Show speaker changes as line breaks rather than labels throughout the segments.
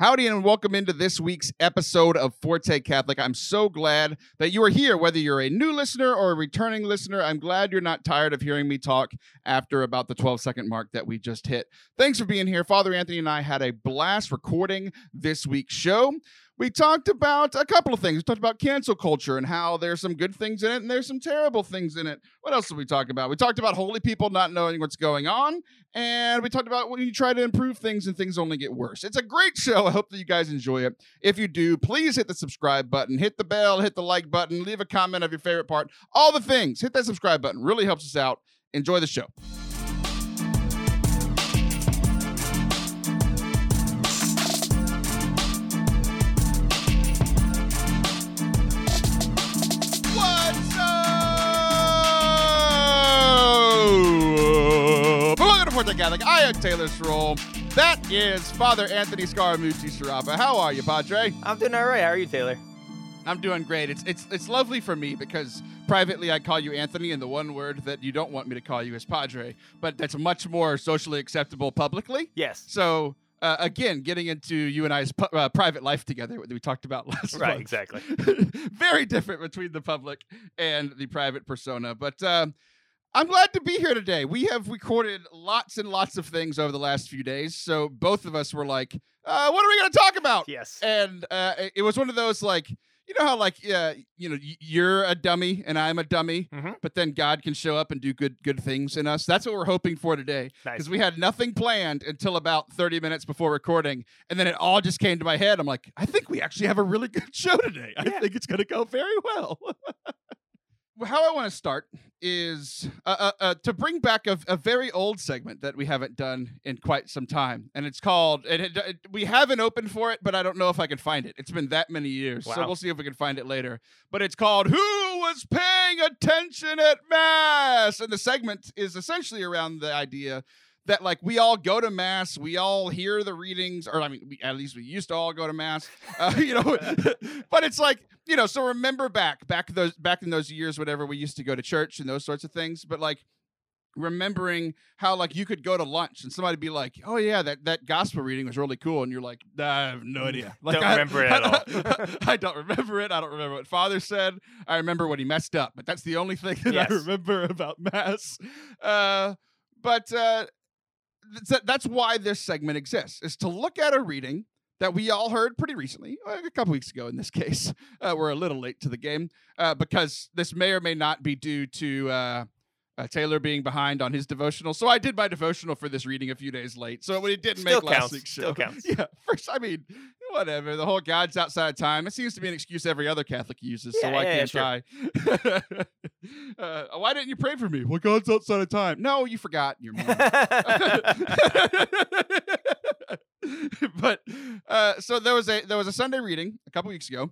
Howdy and welcome into this week's episode of Forte Catholic. I'm so glad that you are here, whether you're a new listener or a returning listener. I'm glad you're not tired of hearing me talk after about the 12 second mark that we just hit. Thanks for being here. Father Anthony and I had a blast recording this week's show we talked about a couple of things. We talked about cancel culture and how there's some good things in it and there's some terrible things in it. What else did we talk about? We talked about holy people not knowing what's going on, and we talked about when you try to improve things and things only get worse. It's a great show. I hope that you guys enjoy it. If you do, please hit the subscribe button, hit the bell, hit the like button, leave a comment of your favorite part, all the things. Hit that subscribe button. Really helps us out. Enjoy the show. To Forte Catholic. I am Taylor Schroll. That is Father Anthony Scaramucci Sciarappa. How are you, Padre?
I'm doing all right. How are you, Taylor?
I'm doing great. It's it's it's lovely for me because privately I call you Anthony, and the one word that you don't want me to call you is Padre. But that's much more socially acceptable publicly.
Yes.
So uh, again, getting into you and I's pu- uh, private life together that we talked about last
Right,
month.
exactly.
Very different between the public and the private persona. But um, I'm glad to be here today. We have recorded lots and lots of things over the last few days. So both of us were like, uh, what are we going to talk about?
Yes.
And uh, it- was one of those like, you know how like uh, you know you're a dummy and I'm a dummy,
Mhm.
but then God can show up and do good good things in us. That's what we're hoping for today
Nice.
because we had nothing planned until about 30 minutes before recording, and then it all just came to my head. I'm like, I think we actually have a really good show today. I
Yeah.
think it's going to go very. Well, How I want to start is uh, uh, uh, to bring back a, a very old segment that we haven't done in quite some time, and it's called. And it, it, we haven't opened for it, but I don't know if I can find it. It's been that many years, so we'll see if we can find it later. But it's called "Who Was Paying Attention at Mass?" and the segment is essentially around the idea that like we all go to mass, we all hear the readings, or I mean, we, at least we used to all go to mass, uh, you know. but it's like you know, so remember back, back those, back in those years, whatever we used to go to church and those sorts of things. But like remembering how like you could go to lunch and somebody be like, "Oh yeah, that that gospel reading was really cool," and you're like, "I have no idea." Like,
Don't
I-
remember it at all.
I don't remember it. I don't remember what Father said. I remember when he messed up, but that's the only thing that
Yes.
I remember about mass. Uh, but uh, that's why this segment exists: is to look at a reading that we all heard pretty recently, a couple weeks ago in this case. Uh, we're a little late to the game uh, because this may or may not be due to uh, uh, Taylor being behind on his devotional. So I did my devotional for this reading a few days late. So it didn't
Still
make last week's show.
Still counts.
Yeah, first, I mean, whatever. The whole God's outside of time. It seems to be an excuse every other Catholic uses. so
Yeah,
why
yeah,
can't
sure.
I? uh, why didn't you pray for me? Well, God's outside of time. No, you forgot. Your mom. but uh, so there was a there was a Sunday reading a couple weeks ago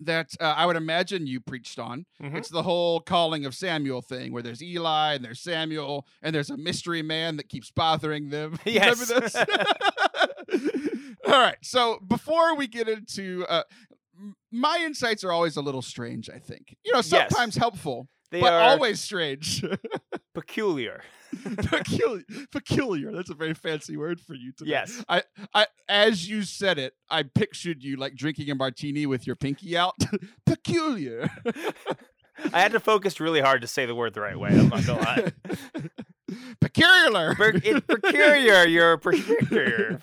that uh, I would imagine you preached on.
Mhm.
It's the whole calling of Samuel thing, where there's Eli and there's Samuel and there's a mystery man that keeps bothering them.
Yes.
Remember this? All right. So before we get into uh, my insights are always a little strange. I think you know
Yes.
sometimes helpful,
They
but always strange.
peculiar.
peculiar, peculiar. That's a very fancy word for you today.
Yes.
I, I, as you said it, I pictured you like drinking a martini with your pinky out. peculiar.
I had to focus really hard to say the word the right way. I'm not gonna lie.
Peculiar.
Per- it's peculiar. You're peculiar.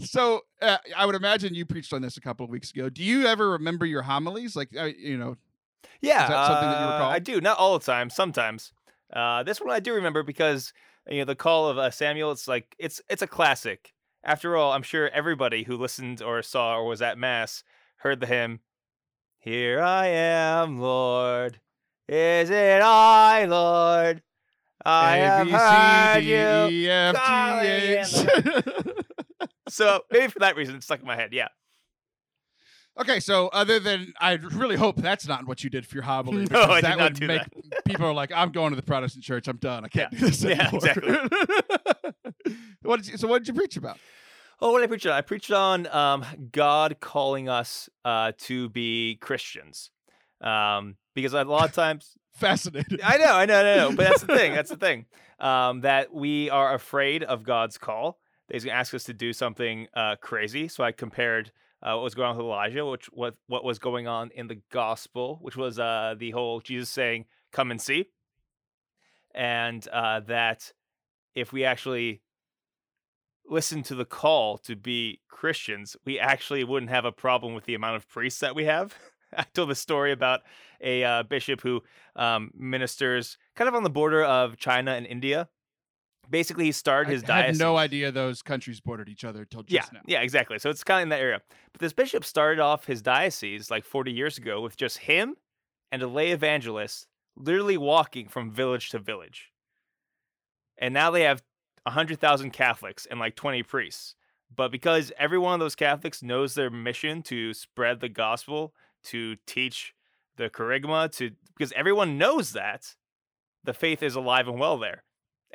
So uh, I would imagine you preached on this a couple of weeks ago. Do you ever remember your homilies? Like, uh, you know,
Yeah,
Is that something that you
uh,
recall?
I do. Not all the time. Sometimes. Uh, this one I do remember because you know the call of uh, Samuel. It's like it's it's a classic. After all, I'm sure everybody who listened or saw or was at mass heard the hymn. Here I am, Lord. Is it I, Lord? I have heard you.
E, F, G,
calling
H.
So maybe for that reason, it stuck in my head. Yeah.
Okay, so other than I really hope that's not what you did for your homily.
No, I did
that
not
would
do
make people are like, I'm going to the Protestant church. I'm done. I can't
Yeah.
do this anymore.
Yeah,
anymore. what did you, so what did you preach about?
Oh, what did I preach on? I preached on um, God calling us uh, to be Christians. Um, because a lot of times,
Fascinating.
I know, I know, I know, but that's the thing. That's the thing. Um, that we are afraid of God's call. He's going to ask us to do something uh, crazy. So I compared uh, what was going on with Elijah, which what what was going on in the gospel, which was uh, the whole Jesus saying, "Come and see," and uh, that if we actually listen to the call to be Christians, we actually wouldn't have a problem with the amount of priests that we have. I told the story about a uh, bishop who um, ministers kind of on the border of China and India. Basically, he started his
I
diocese.
had no idea those countries bordered each other till
Yeah,
just now.
yeah, exactly. So it's kind of in that area. But this bishop started off his diocese like 40 years ago with just him and a lay evangelist literally walking from village to village. And now they have 100,000 Catholics and like 20 priests. But because every one of those Catholics knows their mission to spread the gospel, to teach the kerygma, to because everyone knows that the faith is alive and well there.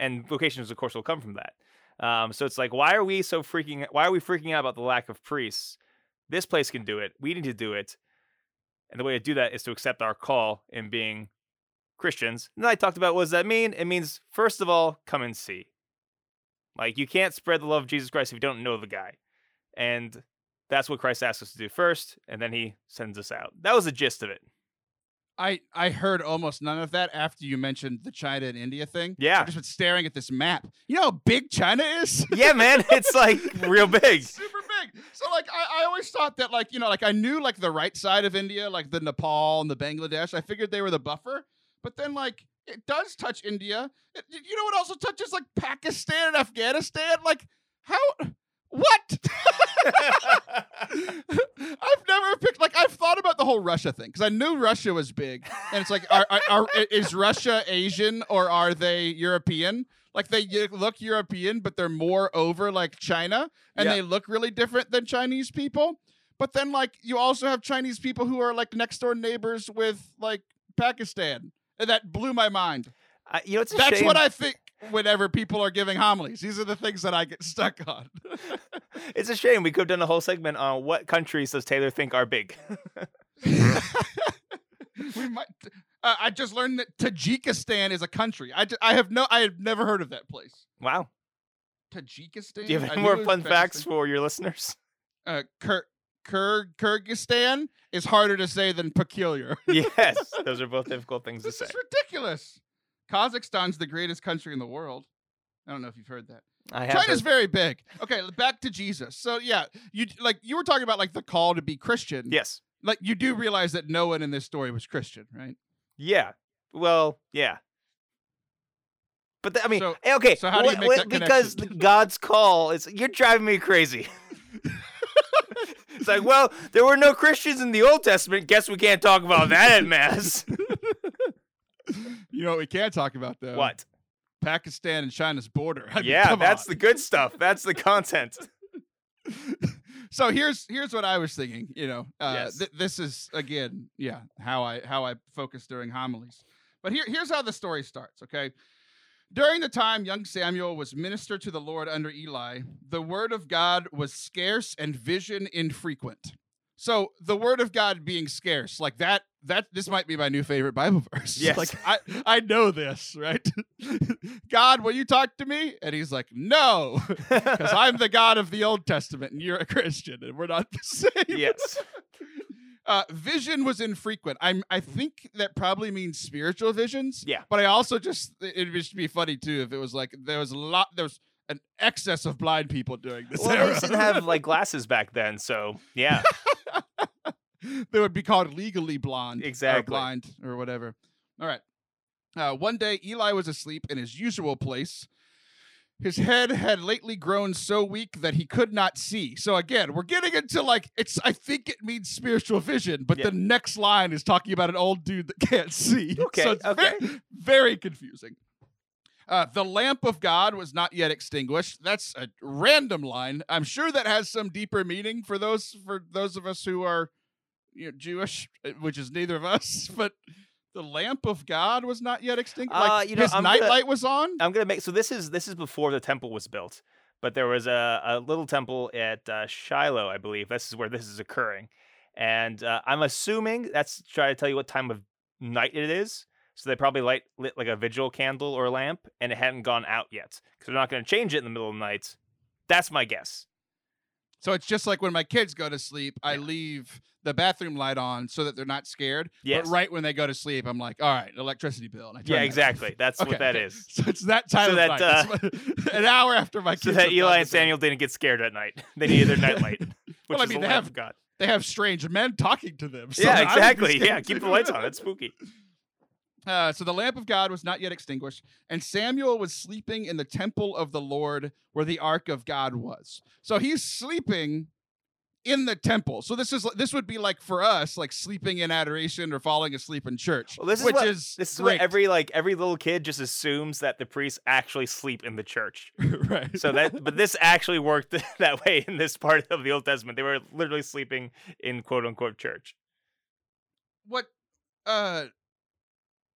And vocations, of course, will come from that. Um, so it's like, why are we so freaking? Why are we freaking out about the lack of priests? This place can do it. We need to do it. And the way to do that is to accept our call in being Christians. And then I talked about what does that mean? It means first of all, come and see. Like you can't spread the love of Jesus Christ if you don't know the guy. And that's what Christ asks us to do first, and then he sends us out. That was the gist of it.
I I heard almost none of that after you mentioned the China and India thing.
Yeah.
I've just been staring at this map. You know how big China is?
Yeah, man, it's like real big.
super big. So like I, I always thought that like you know like I knew like the right side of India, like the Nepal and the Bangladesh. I figured they were the buffer, but then like it does touch India. It- you know what also touches like Pakistan and Afghanistan? Like how? What? I've never picked like I've thought about the whole Russia thing because I knew Russia was big, and it's like, are, are, are is Russia Asian or are they European? Like they look European, but they're more over like China, and
Yeah.
they look really different than Chinese people. But then like you also have Chinese people who are like next door neighbors with like Pakistan, and that blew my mind.
I, you know, it's a
That's
shame.
what I think whenever people are giving homilies. These are the things that I get stuck on.
It's a shame. We could have done a whole segment on what countries does Taylor think are big.
we might. Uh, I just learned that Tajikistan is a country. I, I have no. I have never heard of that place.
wow.
Tajikistan.
Do you have any more fun facts for your listeners?
Uh, Kir- Kir- Kyrgyzstan is harder to say than peculiar.
yes, those are both difficult things to
this
say.
is ridiculous. Kazakhstan's the greatest country in the world. I don't know if you've heard that.
I have
China's
heard-
very big. Okay, back to Jesus. So yeah, you like you were talking about like the call to be Christian.
yes.
Like you do realize that no one in this story was Christian, right?
Yeah. Well, yeah. But th- I mean,
So-
eh, okay.
so how do you make
wh-
that
because
connection?
God's call is you're driving me crazy. it's like, well, there were no Christians in the Old Testament. Guess we can't talk about that at mass.
You know what we can't talk about though?
what?
Pakistan and China's border. I mean,
Yeah, that's
on.
the good stuff. That's the content.
so here's here's what I was thinking. You know, uh,
Yes.
th- this is again, yeah, how I how I focus during homilies. But here here's how the story starts. Okay. During the time young Samuel was minister to the Lord under Eli, the word of God was scarce and vision infrequent. So the word of God being scarce, like that, that this might be my new favorite Bible verse.
Yes.
Like I, I know this, right? God, will you talk to me? And he's like, No, because I'm the God of the Old Testament and you're a Christian and we're not the same.
yes.
Uh, vision was infrequent. I'm. I think that probably means spiritual visions.
Yeah.
But I also just it'd just be funny too if it was like there was a lot there was an excess of blind people doing this
Well,
era.
they didn't have like glasses back then, so yeah.
they would be called legally blonde,
exactly, or
blind, or whatever. All right. Uh, one day, Eli was asleep in his usual place. His head had lately grown so weak that he could not see. So again, we're getting into like it's. I think it means spiritual vision, but
Yeah.
the next line is talking about an old dude that can't see.
Okay,
so it's
okay.
very, very confusing. Uh, the lamp of God was not yet extinguished. That's a random line. I'm sure that has some deeper meaning for those for those of us who are you know, Jewish, uh, which is neither of us. But the lamp of God was not yet extinguished.
Uh,
like
you know,
his
I'm gonna-
nightlight was on.
I'm gonna make so this is this is before the temple was built, but there was a, a little temple at uh, Shiloh, I believe. This is where this is occurring, and uh, I'm assuming that's try to tell you what time of night it is. So they probably light lit like a vigil candle or lamp, and it hadn't gone out yet because they're not going to change it in the middle of the night. That's my guess.
So it's just like when my kids go to sleep, I leave the bathroom light on so that they're not scared.
Yes.
But right when they go to sleep, I'm like, all right, electricity bill. And I
Yeah,
that off.
exactly. That's
Okay,
what that is.
So it's that time
So
of
that, uh,
night. It's an hour after my kids.
So that Eli and. Samuel didn't get scared at night. They needed their nightlight. Which
Well, I mean,
the
they have-
God.
They have strange men talking to them. so
yeah,
I would be
exactly. Yeah, keep the lights on. That's spooky.
Uh, so the lamp of God was not yet extinguished, and Samuel was sleeping in the temple of the Lord where the ark of God was. So he's sleeping in the temple. So this is this would be like for us, like sleeping in adoration or falling asleep in church,
Well, this is
which
what-
is
This is
great.
what every like every little kid just assumes that the priests actually sleep in the church.
right.
So that, but this actually worked that way in this part of the Old Testament. They were literally sleeping in quote unquote church.
what uh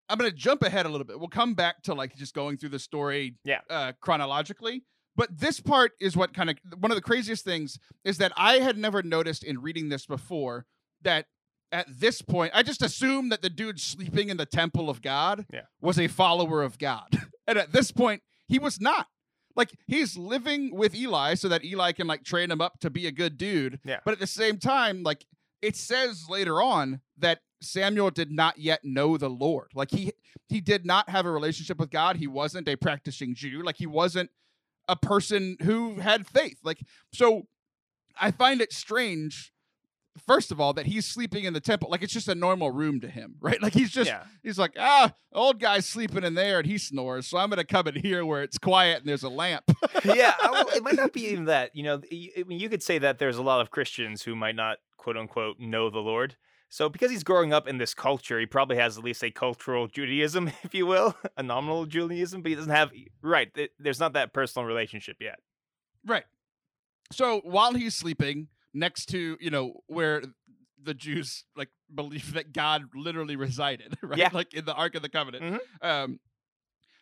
I'm gonna jump ahead a little bit. We'll come back to like just going through the story
Yeah.
uh chronologically. But this part is what kind of one of the craziest things is that I had never noticed in reading this before that at this point I just assumed that the dude sleeping in the temple of God
Yeah.
was a follower of God. and at this point he was not. Like he's living with Eli so that Eli can like train him up to be a good dude.
Yeah.
But at the same time, like it says later on that Samuel did not yet know the Lord. Like he he did not have a relationship with God. He wasn't a practicing Jew. Like he wasn't a person who had faith. Like so I find it strange first of all that he's sleeping in the temple like it's just a normal room to him, right? Like he's just
yeah,
he's like, "Ah, old guy's sleeping in there and he snores. So I'm going to come in here where it's quiet and there's a lamp."
yeah. I- it might not be even that. You know, y- I mean, you could say that there's a lot of Christians who might not quote unquote know the Lord. So because he's growing up in this culture, he probably has at least a cultural Judaism, if you will, a nominal Judaism, but he doesn't have right. th- There's not that personal relationship yet.
Right. So while he's sleeping next to, you know, where the Jews like believe that God literally resided, right?
Yeah.
Like in the Ark of the Covenant.
Mhm.
Um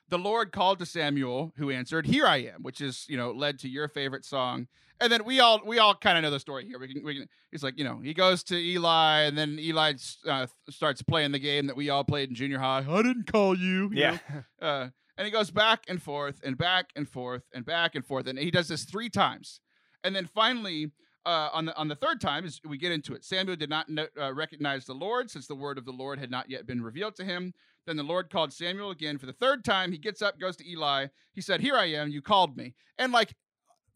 the Lord called to Samuel, who answered, "Here I am," which is, you know, led to your favorite song. And then we all we all kind of know the story here. We can, we can he's like, you know, he goes to Eli, and then Eli uh, starts playing the game that we all played in junior high. I didn't call you. you
Yeah.
uh, and he goes back and forth and back and forth and back and forth, and he does this three times, and then finally, uh, on the on the third time, is we get into it. Samuel did not know, uh, recognize the Lord, since the word of the Lord had not yet been revealed to him. Then the Lord called Samuel again for the third time. He gets up, goes to Eli. He said, "Here I am. You called me." And like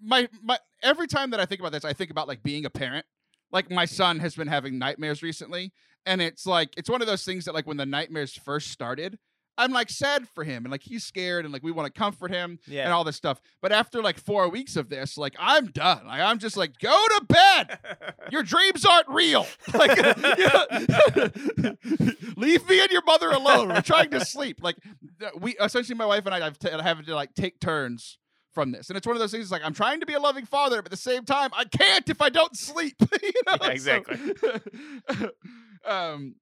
my my every time that I think about this, I think about like being a parent. Like my son has been having nightmares recently, and it's like it's one of those things that like when the nightmares first started, I'm like sad for him and like he's scared and like we want to comfort him and all this stuff. But after like four weeks of this, like I'm done. Like I'm just like go to bed. Your dreams aren't real. Like leave me and your mother alone. We're trying to sleep. Like we essentially my wife and I have, t- have to like take turns from this. And it's one of those things like I'm trying to be a loving father, but at the same time, I can't if I don't sleep. you know?
Yeah, exactly.
So, um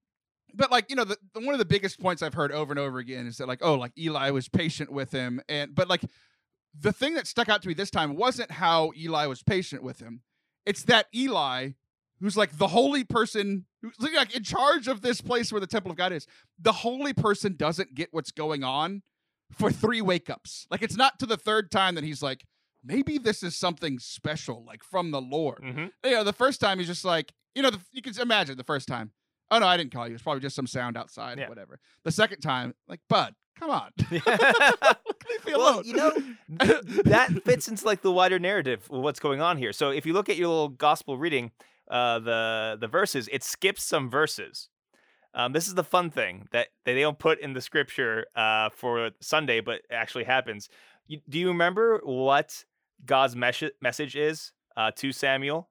but like you know the, the one of the biggest points i've heard over and over again is that like oh like eli was patient with him and but like the thing that stuck out to me this time wasn't how eli was patient with him. It's that eli who's like the holy person who's like in charge of this place where the temple of god is the holy person doesn't get what's going on for three wake ups like it's not to the third time that he's like maybe this is something special like from the lord.
Hmm
you know, the first time he's just like, you know, the, you can imagine the first time. Oh no, I didn't call you. It's probably just some sound outside
Yeah.
or whatever. The second time, like, Bud, come on, leave me
well,
alone.
you know, that fits into like the wider narrative of what's going on here. So if you look at your little gospel reading, uh, the the verses, it skips some verses. Um, this is the fun thing that, they don't put in the scripture uh, for Sunday, but actually happens. You, do you remember what God's mes- message is uh, to Samuel?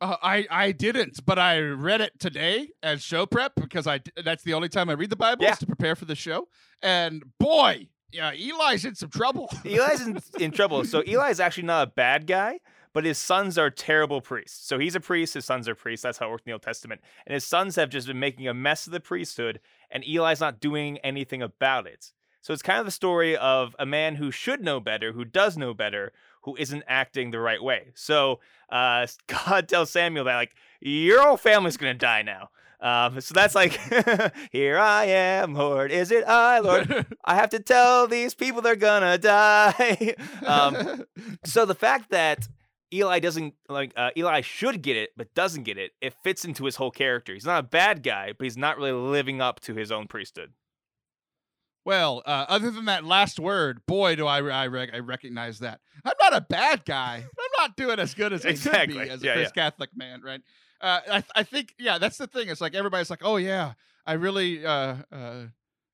Uh, I I didn't, but I read it today as show prep because I that's the only time I read the Bible
Yeah.
is to prepare for the show. And boy, yeah, Eli's in some trouble.
Eli's in, in trouble. So Eli is actually not a bad guy, but his sons are terrible priests. So he's a priest, his sons are priests. That's how it worked in the Old Testament. And his sons have just been making a mess of the priesthood, and Eli's not doing anything about it. So it's kind of the story of a man who should know better, who does know better, who isn't acting the right way. So uh, God tells Samuel that, like, your whole family's going to die now. Um, so that's like, here I am, Lord. Is it I, Lord? I have to tell these people they're gonna die. um, so the fact that Eli doesn't like uh, Eli should get it, but doesn't get it. It fits into his whole character. He's not a bad guy, but he's not really living up to his own priesthood.
Well, uh, other than that last word, boy, do I I, rec- I recognize that. I'm not a bad guy. I'm not doing as good as I
Exactly.
could be as a
Yeah,
Chris
yeah.
Catholic man, right? Uh, I I think yeah, that's the thing. It's like everybody's like, oh yeah, I really uh, uh,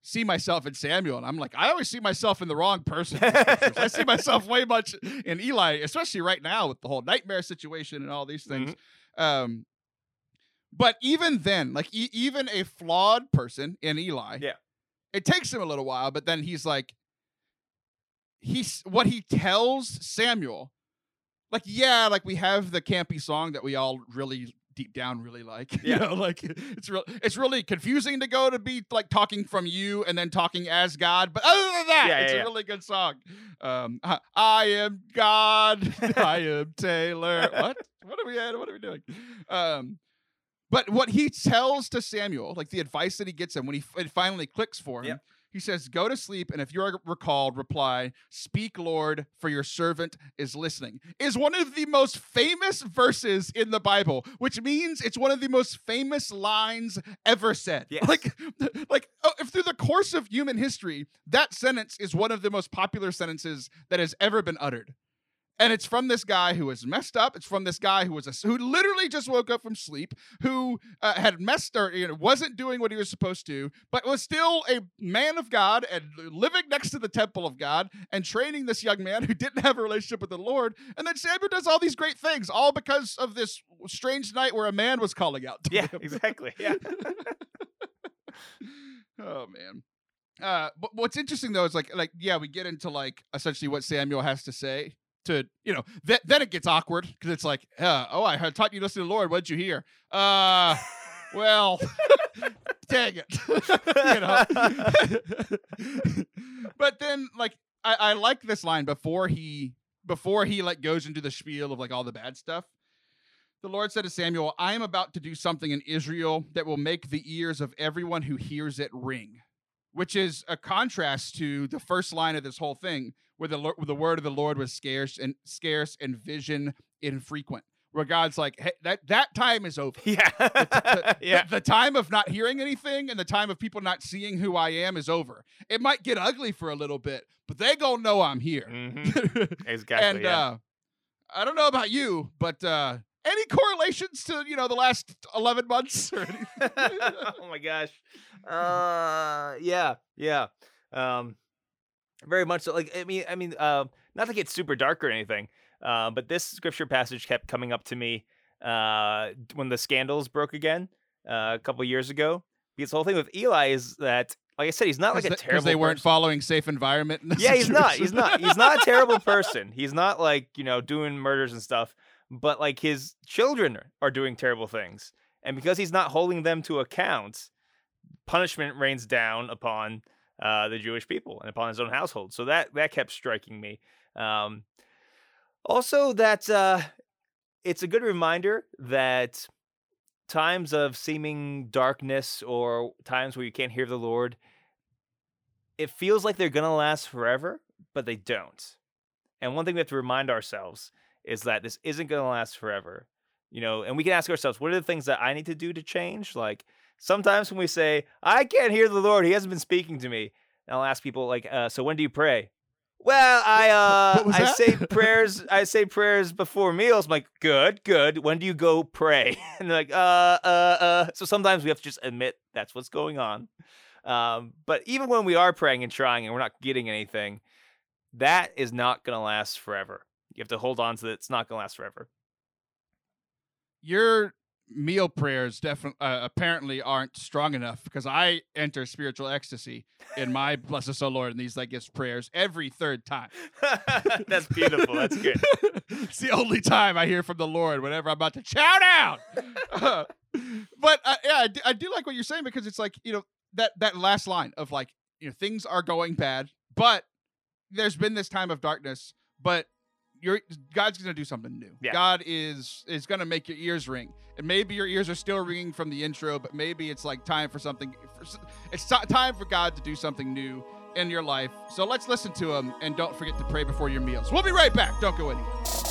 see myself in Samuel, and I'm like, I always see myself in the wrong person. the. I see myself way much in Eli, especially right now with the whole nightmare situation and all these things.
Mm-hmm.
Um, but even then, like e- even a flawed person in Eli,
Yeah.
It takes him a little while, but then he's like, he's what he tells Samuel, like yeah, like we have the campy song that we all really deep down really like,
Yeah.
you know, like it's real, it's really confusing to go to be like talking from you and then talking as God, but other than that,
Yeah,
it's
yeah,
a
yeah.
really good song. Um, I, I am God, I am Taylor. What? What are we at? What are we doing? Um, but what he tells to Samuel, like the advice that he gets him when he it finally clicks for him,
Yep.
he says, "Go to sleep, and if you are recalled, reply, Speak, Lord, for your servant is listening." Is one of the most famous verses in the Bible, which means it's one of the most famous lines ever said.
Yes.
Like, like oh, if through the course of human history, that sentence is one of the most popular sentences that has ever been uttered. And it's from this guy who was messed up. It's from this guy who was a, who literally just woke up from sleep, who uh, had messed or you know, wasn't doing what he was supposed to, but was still a man of God and living next to the temple of God and training this young man who didn't have a relationship with the Lord. And then Samuel does all these great things, all because of this strange night where a man was calling out. To
Yeah,
him.
exactly. Yeah.
oh man. Uh, but what's interesting though is like like yeah, we get into like essentially what Samuel has to say to you know th- then it gets awkward because it's like uh, oh I taught you to listen to the Lord. What'd you hear? Uh, well, dang it, you know. but then like I, I like this line before he before he like goes into the spiel of like all the bad stuff. The Lord said to Samuel, I am about to do something in Israel that will make the ears of everyone who hears it ring, which is a contrast to the first line of this whole thing, where the, where the word of the Lord was scarce and scarce and vision infrequent, where God's like, hey, that, that time is over.
yeah.
The,
yeah.
the time of not hearing anything and the time of people not seeing who I am is over. It might get ugly for a little bit, but they gonna know I'm here.
Mhm. Exactly.
and
yeah.
uh, I don't know about you, but uh, any correlations to you know the last eleven months or anything?
oh my gosh. Uh yeah, yeah. Um very much so like I mean I mean uh not to get super dark or anything. Uh, but this scripture passage kept coming up to me uh when the scandals broke again uh, a couple years ago. Because the whole thing with Eli is that like I said he's not like a terrible Because
they weren't
person.
following safe environment. In the
Yeah, he's not. He's not. He's not a terrible person. He's not like, you know, doing murders and stuff, but like his children are doing terrible things. And because he's not holding them to account, punishment rains down upon uh, the Jewish people and upon his own household. So that that kept striking me. Um, also, that uh, it's a good reminder that times of seeming darkness or times where you can't hear the Lord, it feels like they're gonna last forever, but they don't. And one thing we have to remind ourselves is that this isn't gonna last forever. You know, and we can ask ourselves, what are the things that I need to do to change? Like sometimes when we say, I can't hear the Lord, he hasn't been speaking to me. And I'll ask people like, uh, so when do you pray? Well, I uh I say prayers I say prayers before meals. I'm like, good, good. When do you go pray? And they're like, uh, uh, uh. So sometimes we have to just admit that's what's going on. Um, but even when we are praying and trying and we're not getting anything, that is not gonna last forever. You have to hold on to it. It's not gonna last forever.
Your meal prayers definitely uh, apparently aren't strong enough because I enter spiritual ecstasy in my bless us, O Lord, and these like gifts prayers every third time.
that's beautiful. That's good.
it's the only time I hear from the Lord whenever I'm about to chow down. Uh, but uh, yeah, I do, I do like what you're saying because it's like you know that that last line of like you know things are going bad, but there's been this time of darkness, but you're God's gonna do something new.
Yeah.
God is is gonna make your ears ring, and maybe your ears are still ringing from the intro, but maybe it's like time for something. For, it's ti- time for God to do something new in your life. So let's listen to Him, and don't forget to pray before your meals. We'll be right back. Don't go anywhere.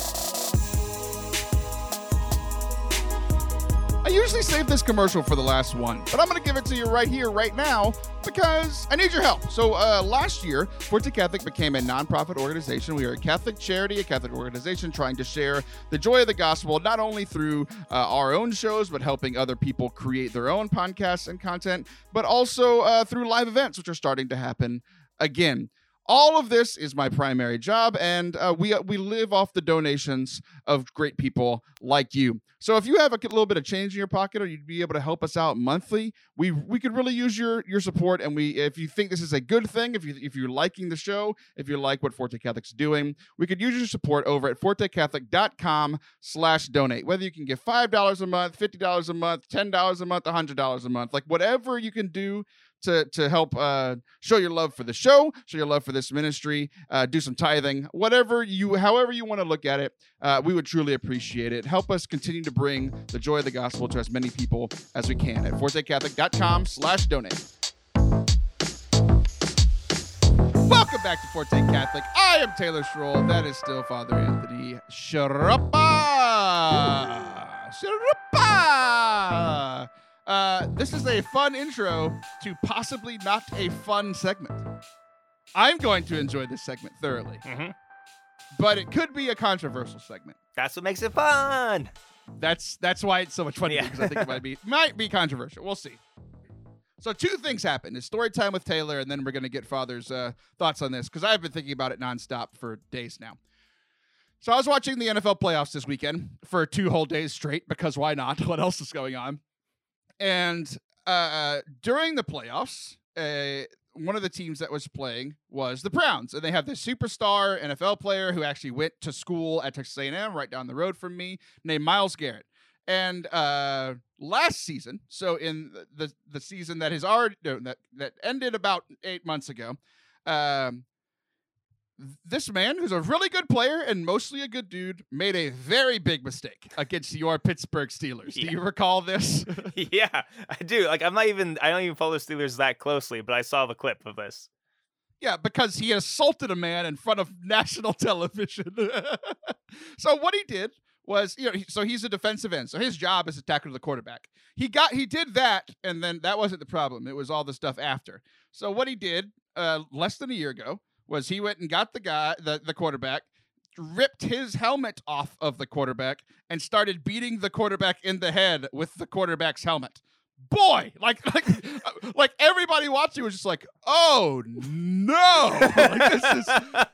Usually save this commercial for the last one, but I'm going to give it to you right here, right now, because I need your help. So, uh, last year, Forte Catholic became a nonprofit organization. We are a Catholic charity, a Catholic organization trying to share the joy of the gospel, not only through uh, our own shows, but helping other people create their own podcasts and content, but also uh, through live events, which are starting to happen again. All of this is my primary job, and uh, we we live off the donations of great people like you. So if you have a little bit of change in your pocket, or you'd be able to help us out monthly, we we could really use your your support. And we, if you think this is a good thing, if you if you're liking the show, if you like what Forte Catholic's doing, we could use your support over at fortecatholic.com/slash donate. Whether you can give five dollars a month, fifty dollars a month, ten dollars a month, hundred dollars a month, like whatever you can do to to help uh, show your love for the show, show your love for this ministry, uh, do some tithing, whatever you, however you want to look at it, uh, we would truly appreciate it. Help us continue to bring the joy of the gospel to as many people as we can at fortecatholic.com/donate. Welcome back to Forte Catholic. I am Taylor Schroll. That is still Father Anthony Sciarappa. Sciarappa. Uh, this is a fun intro to possibly not a fun segment. I'm going to enjoy this segment thoroughly,
hmm
but it could be a controversial segment.
That's what makes it fun.
That's that's why it's so much fun
Yeah.
because I think it might be might be controversial. We'll see. So two things happened. It's story time with Taylor, and then we're gonna get Father's uh, thoughts on this because I've been thinking about it nonstop for days now. So I was watching the NFL playoffs this weekend for two whole days straight because why not? What else is going on? And uh, during the playoffs, uh, one of the teams that was playing was the Browns, and they have this superstar NFL player who actually went to school at Texas A&M right down the road from me, named Myles Garrett. And uh, last season, so in the the, season that has already no, that that ended about eight months ago, um, this man, who's a really good player and mostly a good dude, made a very big mistake against your Pittsburgh Steelers.
Yeah.
Do you recall this?
yeah, I do. Like, I'm not even. I don't even follow the Steelers that closely, but I saw the clip of this.
Yeah, because he assaulted a man in front of national television. so what he did was, you know, so he's a defensive end. So his job is to tackle the quarterback. He got he did that, and then that wasn't the problem. It was all the stuff after. So what he did uh, less than a year ago was he went and got the guy, the, the quarterback, ripped his helmet off of the quarterback, and started beating the quarterback in the head with the quarterback's helmet. Boy, like like uh, like everybody watching was just like, oh no, like, this is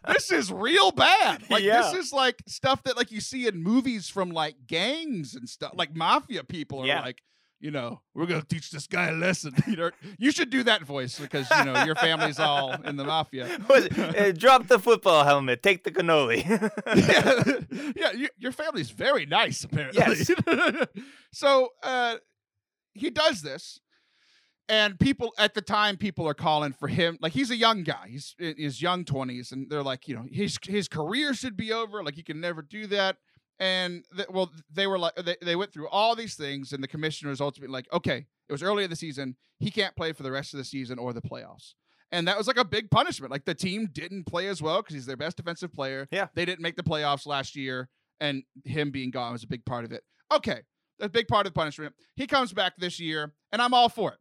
this is real bad. Like
Yeah.
this is like stuff that like you see in movies from like gangs and stuff. Like mafia people are
Yeah.
like, you know, we're gonna teach this guy a lesson. You you should do that voice because you know your family's all in the mafia.
What was it? Uh, drop the football helmet. Take the cannoli.
yeah, yeah you, your family's very nice, apparently.
Yes.
so uh, he does this, and people at the time, people are calling for him. Like he's a young guy, he's in his young twenties, and they're like, you know, his his career should be over. Like he can never do that. And th- well, they were like, they, they went through all these things, and the commissioners ultimately like, okay, it was early in the season. He can't play for the rest of the season or the playoffs. And that was like a big punishment. Like the team didn't play as well because he's their best defensive player.
Yeah.
They didn't make the playoffs last year, and him being gone was a big part of it. Okay. A big part of the punishment. He comes back this year, and I'm all for it.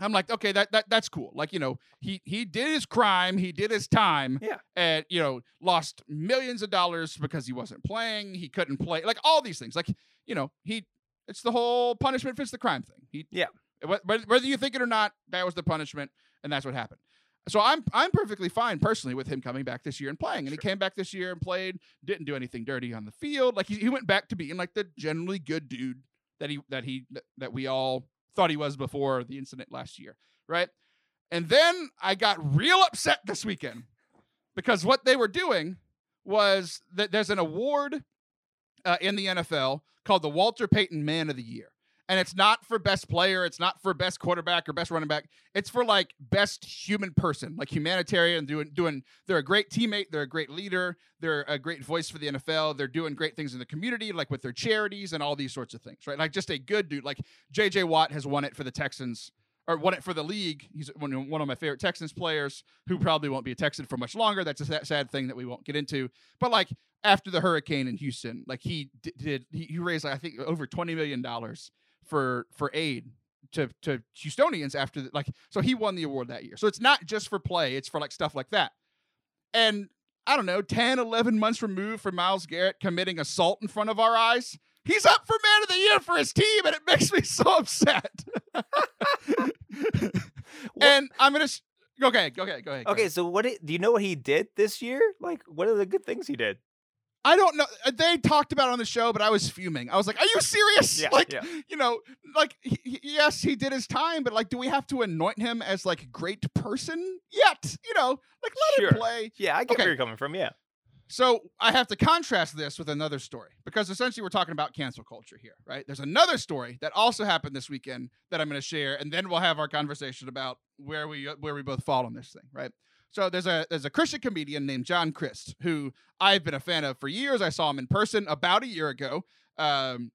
I'm like, okay, that, that that's cool. Like, you know, he he did his crime, he did his time,
Yeah.
and you know, lost millions of dollars because he wasn't playing, he couldn't play, like all these things. Like, you know, he it's the whole punishment fits the crime thing. He
Yeah.
wh- wh- whether you think it or not, that was the punishment, and that's what happened. So I'm I'm perfectly fine personally with him coming back this year and playing. And he came back this year and played, didn't do anything dirty on the field. Like he, he went back to being like the generally good dude that he that he that we all thought he was before the incident last year, right? And then I got real upset this weekend because what they were doing was that there's an award uh, in the NFL called the Walter Payton Man of the Year. And it's not for best player, it's not for best quarterback or best running back. It's for like best human person, like humanitarian doing doing they're a great teammate, they're a great leader, they're a great voice for the NFL, they're doing great things in the community like with their charities and all these sorts of things, right? Like just a good dude. Like JJ Watt has won it for the Texans or won it for the league. He's one, of my favorite Texans players who probably won't be a Texan for much longer. That's a sad thing that we won't get into. But like after the hurricane in Houston, like he did, he, he raised I think over twenty million dollars for for aid to to Houstonians after the, like so he won the award that year. So it's not just for play, it's for like stuff like that. And I don't know, 10, 11 months removed from Myles Garrett committing assault in front of our eyes. He's up for man of the year for his team, and it makes me so upset. and I'm gonna okay, go ahead, go ahead.
Go okay, ahead. so what do you know what he did this year? Like, what are the good things he did?
I don't know. Uh, they talked about it on the show, but I was fuming. I was like, "Are you serious?
Yeah,
like,
yeah.
you know, like, he, yes, he did his time, but like, do we have to anoint him as like great person yet? You know, like, let
sure.
him play.
Yeah, I get okay. where you're coming from. Yeah.
So I have to contrast this with another story because essentially we're talking about cancel culture here, right? There's another story that also happened this weekend that I'm going to share, and then we'll have our conversation about where we where we both fall on this thing, right? So there's a there's a Christian comedian named John Crist who I've been a fan of for years. I saw him in person about a year ago. Um,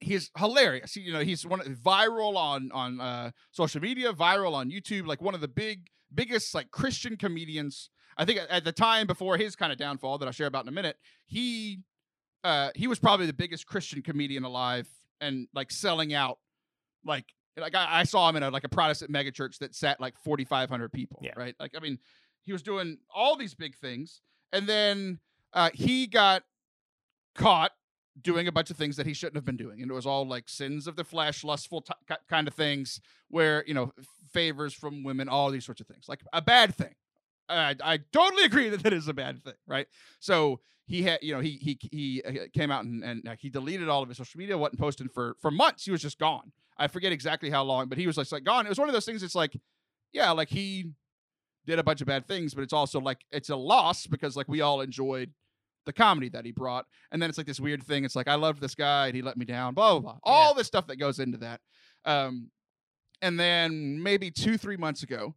he's hilarious. You know, he's one of viral on on uh, social media, viral on YouTube, like one of the big biggest like Christian comedians. I think at the time before his kind of downfall that I'll share about in a minute, he uh, he was probably the biggest Christian comedian alive and like selling out like like I, I, saw him in a like a Protestant megachurch that sat like 4,500 people.
Yeah.
Right. Like I mean, he was doing all these big things, and then uh, he got caught doing a bunch of things that he shouldn't have been doing, and it was all like sins of the flesh, lustful t- kind of things, where you know favors from women, all these sorts of things, like a bad thing. I, I totally agree that that is a bad thing, right? So he had, you know, he he he uh, came out and, and uh, he deleted all of his social media, wasn't posting for for months. He was just gone. I forget exactly how long, but he was just like gone. It was one of those things. It's like, yeah, like he did a bunch of bad things, but it's also like it's a loss because like we all enjoyed the comedy that he brought. And then it's like this weird thing. It's like I loved this guy and he let me down. Blah blah blah. All this stuff that goes into that. Um, and then maybe two three months ago,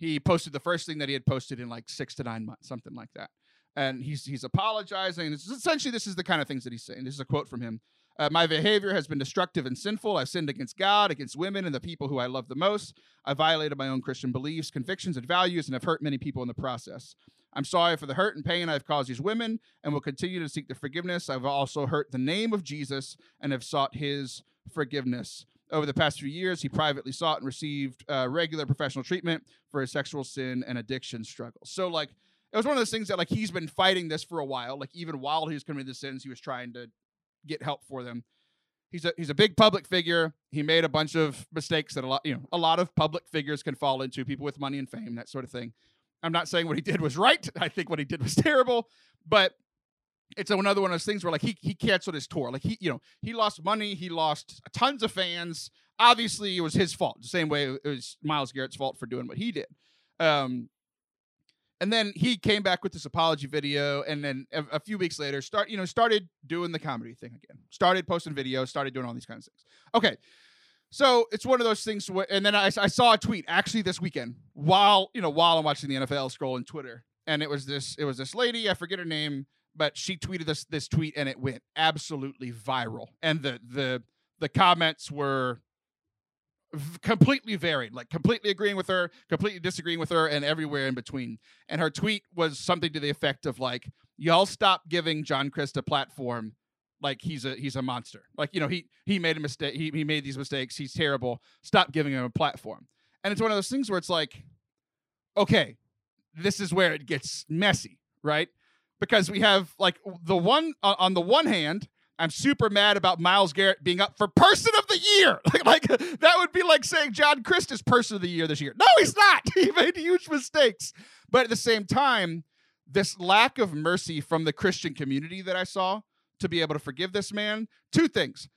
he posted the first thing that he had posted in like six to nine months, something like that. And he's he's apologizing. It's essentially, this is the kind of things that he's saying. This is a quote from him. Uh, my behavior has been destructive and sinful. I've sinned against God, against women, and the people who I love the most. I violated my own Christian beliefs, convictions, and values, and have hurt many people in the process. I'm sorry for the hurt and pain I've caused these women and will continue to seek the forgiveness. I've also hurt the name of Jesus and have sought his forgiveness. Over the past few years, he privately sought and received uh, regular professional treatment for his sexual sin and addiction struggles. So, like, it was one of those things that, like, he's been fighting this for a while. Like, even while he was committing the sins, he was trying to get help for them. He's a he's a big public figure. He made a bunch of mistakes that a lot you know a lot of public figures can fall into. People with money and fame, that sort of thing. I'm not saying what he did was right. I think what he did was terrible, but it's another one of those things where like he he canceled his tour. Like he you know he lost money. He lost tons of fans. Obviously, it was his fault. The same way it was Myles Garrett's fault for doing what he did. Um, and then he came back with this apology video and then a, a, few weeks later start you know started doing the comedy thing again started posting videos started doing all these kinds of things okay so it's one of those things where, and then I, I saw a tweet actually this weekend while you know while i'm watching the nfl scrolling twitter and it was this it was this lady i forget her name but she tweeted this this tweet and it went absolutely viral and the the the comments were completely varied, like completely agreeing with her, completely disagreeing with her, and everywhere in between. And her tweet was something to the effect of like, "Y'all stop giving John Crist a platform." Like he's a he's a monster. Like you know he he made a mistake. He he made these mistakes. He's terrible. Stop giving him a platform. And it's one of those things where it's like, okay, this is where it gets messy, right? Because we have like the one on the one hand, I'm super mad about Myles Garrett being up for Person of the Year. Like, like that would be like saying John Crist is Person of the Year this year. No, he's not. He made huge mistakes. But at the same time, this lack of mercy from the Christian community that I saw to be able to forgive this man, two things.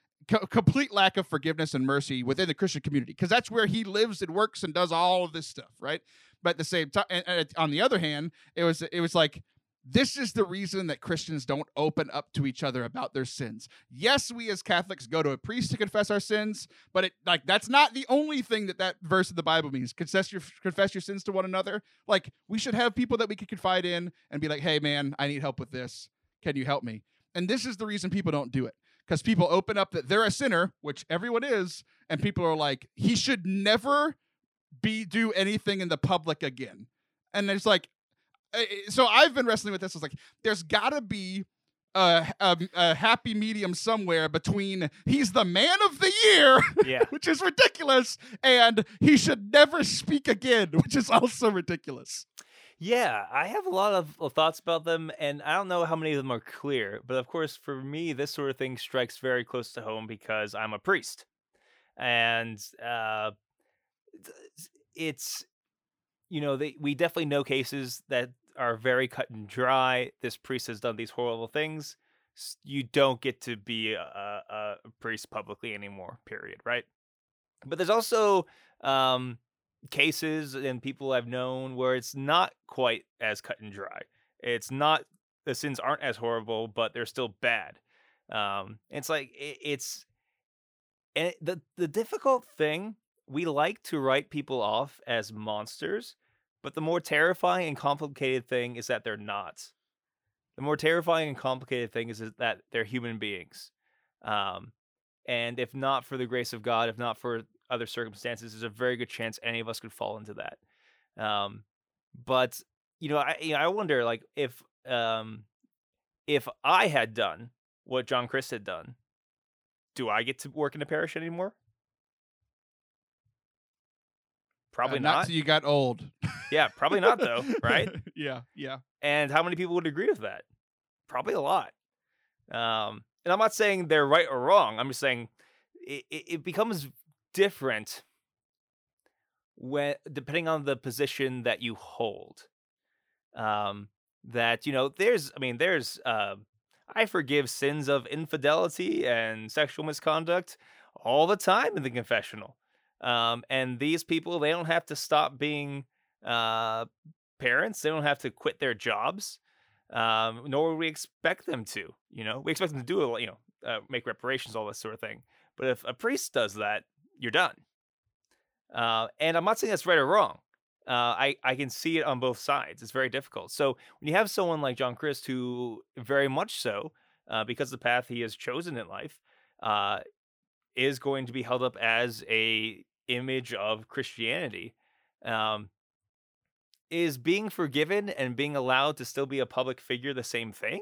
complete lack of forgiveness and mercy within the Christian community because that's where he lives and works and does all of this stuff, right? But at the same time, on the other hand, it was it was like this is the reason that Christians don't open up to each other about their sins. Yes, we as Catholics go to a priest to confess our sins, but it like that's not the only thing that that verse of the Bible means. Confess your confess your sins to one another. Like we should have people that we can confide in and be like, "Hey man, I need help with this. Can you help me?" And this is the reason people don't do it. Cuz people open up that they're a sinner, which everyone is, and people are like, "He should never be do anything in the public again." And it's like so I've been wrestling with this. It's like there's got to be a, a, a, happy medium somewhere between he's the man of the year,
yeah.
which is ridiculous, and he should never speak again, which is also ridiculous.
Yeah, I have a lot of thoughts about them, and I don't know how many of them are clear. But of course, for me, this sort of thing strikes very close to home because I'm a priest, and uh, it's you know they, we definitely know cases that are very cut and dry. This priest has done these horrible things. You don't get to be a, a, priest publicly anymore. Period. Right. But there's also um, cases and people I've known where it's not quite as cut and dry. It's not the sins aren't as horrible, but they're still bad. Um, it's like it, it's and the the difficult thing we like to write people off as monsters but the more terrifying and complicated thing is that they're not. The more terrifying and complicated thing is that they're human beings. Um, and if not for the grace of God, if not for other circumstances, there's a very good chance any of us could fall into that. Um, but you know, I you know, I wonder like if um, if I had done what John Crist had done, do I get to work in a parish anymore? Probably uh, not.
not. you got old.
Yeah, probably not though, right?
yeah, yeah.
And how many people would agree with that? Probably a lot. Um, and I'm not saying they're right or wrong. I'm just saying it, it becomes different when depending on the position that you hold. Um, that you know, there's, I mean, there's, uh, I forgive sins of infidelity and sexual misconduct all the time in the confessional. Um, and these people, they don't have to stop being uh, parents. They don't have to quit their jobs, um, nor would we expect them to. You know, we expect them to do, you know, uh, make reparations, all this sort of thing. But if a priest does that, you're done. Uh, and I'm not saying that's right or wrong. Uh, I I can see it on both sides. It's very difficult. So when you have someone like John Crist, who very much so, uh, because the path he has chosen in life, uh, is going to be held up as a image of Christianity. Um, is being forgiven and being allowed to still be a public figure the same thing?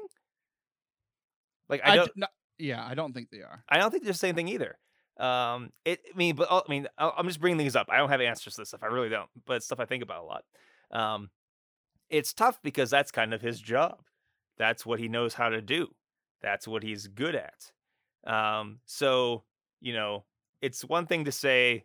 Like I don't.
I, yeah, I don't think they are.
I don't think they're the same thing either. Um, it. I mean, but I mean, I'm just bringing things up. I don't have answers to this stuff. I really don't. But it's stuff I think about a lot. Um, it's tough because that's kind of his job. That's what he knows how to do. That's what he's good at. Um, so you know, it's one thing to say,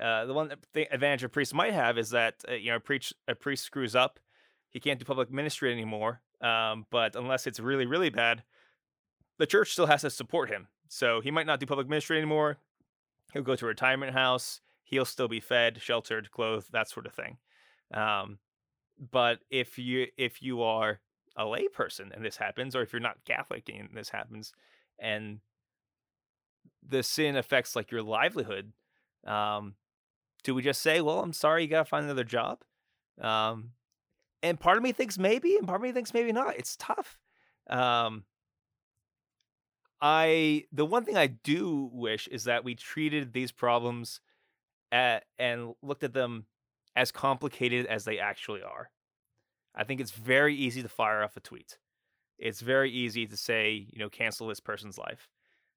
uh, the one advantage a priest might have is that uh, you know a priest a priest screws up, he can't do public ministry anymore. Um, but unless it's really really bad, the church still has to support him. So he might not do public ministry anymore. He'll go to a retirement house. He'll still be fed, sheltered, clothed, that sort of thing. Um, but if you if you are a lay person and this happens, or if you're not Catholic and this happens, and the sin affects like your livelihood, um, do we just say, well, I'm sorry, you got to find another job? Um, and part of me thinks maybe, and part of me thinks maybe not. It's tough. Um, I the one thing I do wish is that we treated these problems at, and looked at them as complicated as they actually are. I think it's very easy to fire off a tweet. It's very easy to say, you know, cancel this person's life.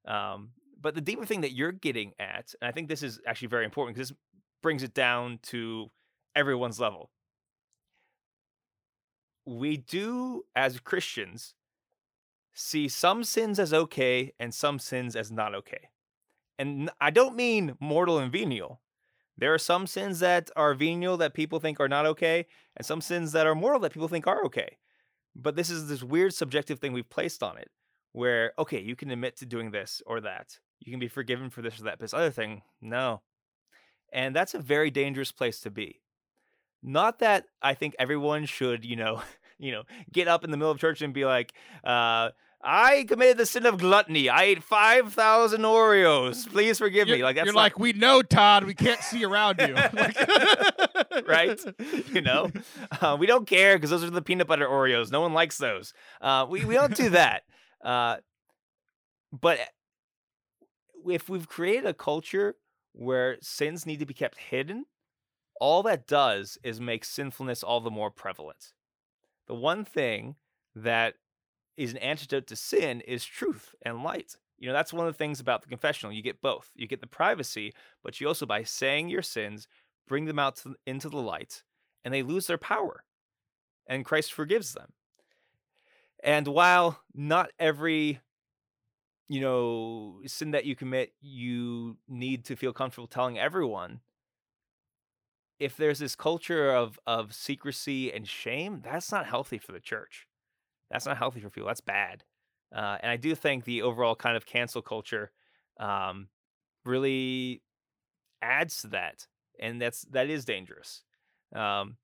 Um, but the deeper thing that you're getting at, and I think this is actually very important because this brings it down to everyone's level. We do, as Christians, see some sins as okay and some sins as not okay. And I don't mean mortal and venial. There are some sins that are venial that people think are not okay, and some sins that are mortal that people think are okay. But this is this weird subjective thing we've placed on it where, okay, you can admit to doing this or that. You can be forgiven for this or that. But this other thing, no, and that's a very dangerous place to be. Not that I think everyone should, you know, you know, get up in the middle of church and be like, uh, I committed the sin of gluttony. I ate 5,000 Oreos. Please forgive
You're,
me. Like that's
you're
not-
like, we know, Todd. We can't see around you. Like-
right? You know, uh, we don't care because those are the peanut butter Oreos. No one likes those. Uh, we we don't do that. Uh, but if we've created a culture where sins need to be kept hidden, all that does is make sinfulness all the more prevalent. The one thing that is an antidote to sin is truth and light. You know, that's one of the things about the confessional. You get both. You get the privacy, but you also, by saying your sins, bring them out to, into the light, and they lose their power. And Christ forgives them. And while not every, you know, sin that you commit, you need to feel comfortable telling everyone, if there's this culture of of secrecy and shame, that's not healthy for the church. That's not healthy for people. That's bad. Uh, and I do think the overall kind of cancel culture um, really adds to that, and that's that is dangerous. Um,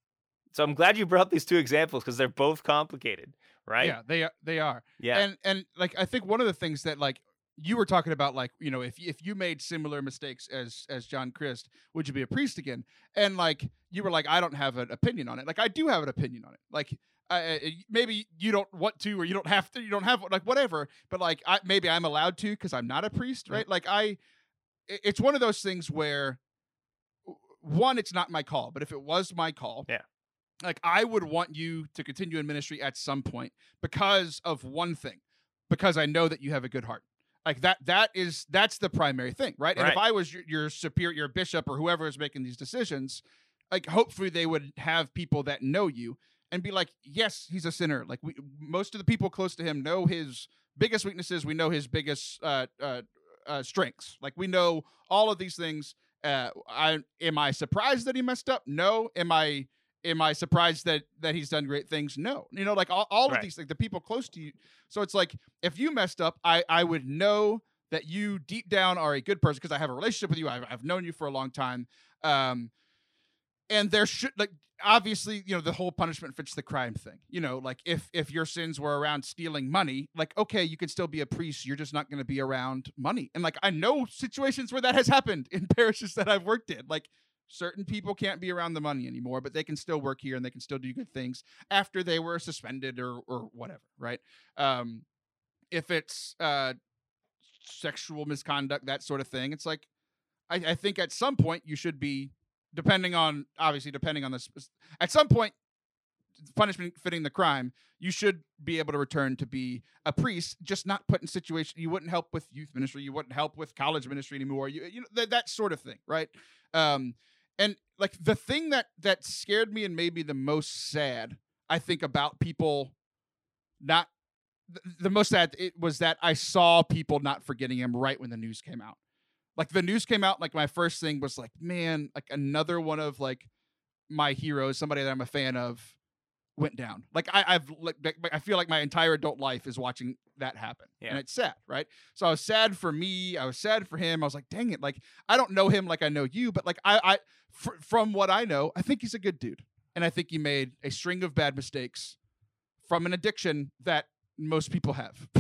so I'm glad you brought these two examples because they're both complicated, right?
Yeah, they are. They are.
Yeah.
And and like I think one of the things that like you were talking about, like you know, if if you made similar mistakes as as John Crist, would you be a priest again? And like you were like, I don't have an opinion on it. Like I do have an opinion on it. Like. I- maybe you don't want to, or you don't have to. You don't have like whatever. But like, I, maybe I'm allowed to because I'm not a priest, right? Like i- it's one of those things where, one, it's not my call. But if it was my call,
Yeah.
Like I would want you to continue in ministry at some point because of one thing, because I know that you have a good heart. Like that, that is that's the primary thing, right? And if I was your, your superior, your bishop, or whoever is making these decisions, like hopefully they would have people that know you and be like, yes, he's a sinner. Like we, most of the people close to him know his biggest weaknesses. We know his biggest uh, uh, uh, strengths. Like we know all of these things. Uh, I am I surprised that he messed up? No. Am I am I surprised that that he's done great things? No. You know, like all, all of these like the people close to you. So it's like if you messed up, I I would know that you deep down are a good person because I have a relationship with you. I've, I've known you for a long time. Um, and there should like obviously you know the whole punishment fits the crime thing you know like if if your sins were around stealing money like okay you could still be a priest you're just not going to be around money and like i know situations where that has happened in parishes that i've worked in like certain people can't be around the money anymore but they can still work here and they can still do good things after they were suspended or or whatever right? Um if it's uh sexual misconduct that sort of thing it's like i, I think at some point you should be depending on obviously depending on this at some point punishment fitting the crime you should be able to return to be a priest just not put in situation you wouldn't help with youth ministry you wouldn't help with college ministry anymore you, you know th- that sort of thing right? Um and like the thing that that scared me and made me the most sad i think about people not th- the most sad it was that i saw people not forgetting him right when the news came out. Like the news came out like my first thing was like man like another one of like my heroes somebody that i'm a fan of went down. Like I, i've like like, i feel like my entire adult life is watching that happen
Yeah.
and it's sad right? So i was sad for me i was sad for him i was like dang it like i don't know him like i know you but like i i fr- from what i know i think he's a good dude and i think he made a string of bad mistakes from an addiction that most people have.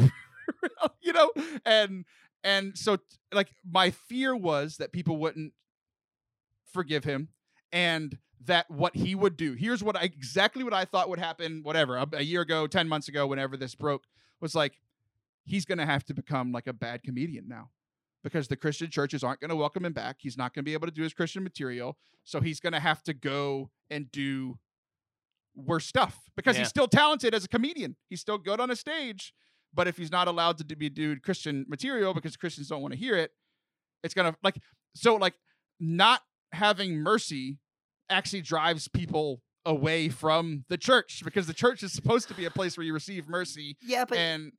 You know? And and so like my fear was that people wouldn't forgive him and that what he would do. Here's what I, exactly what i thought would happen whatever a, a year ago 10 months ago whenever this broke was like he's going to have to become like a bad comedian now because the christian churches aren't going to welcome him back. He's not going to be able to do his christian material. So he's going to have to go and do worse stuff because
Yeah.
he's still talented as a comedian. He's still good on a stage but if he's not allowed to do- be do christian material because christians don't want to hear it it's gonna like so like not having mercy actually drives people away from the church because the church is supposed to be a place where you receive mercy
Yeah, but
and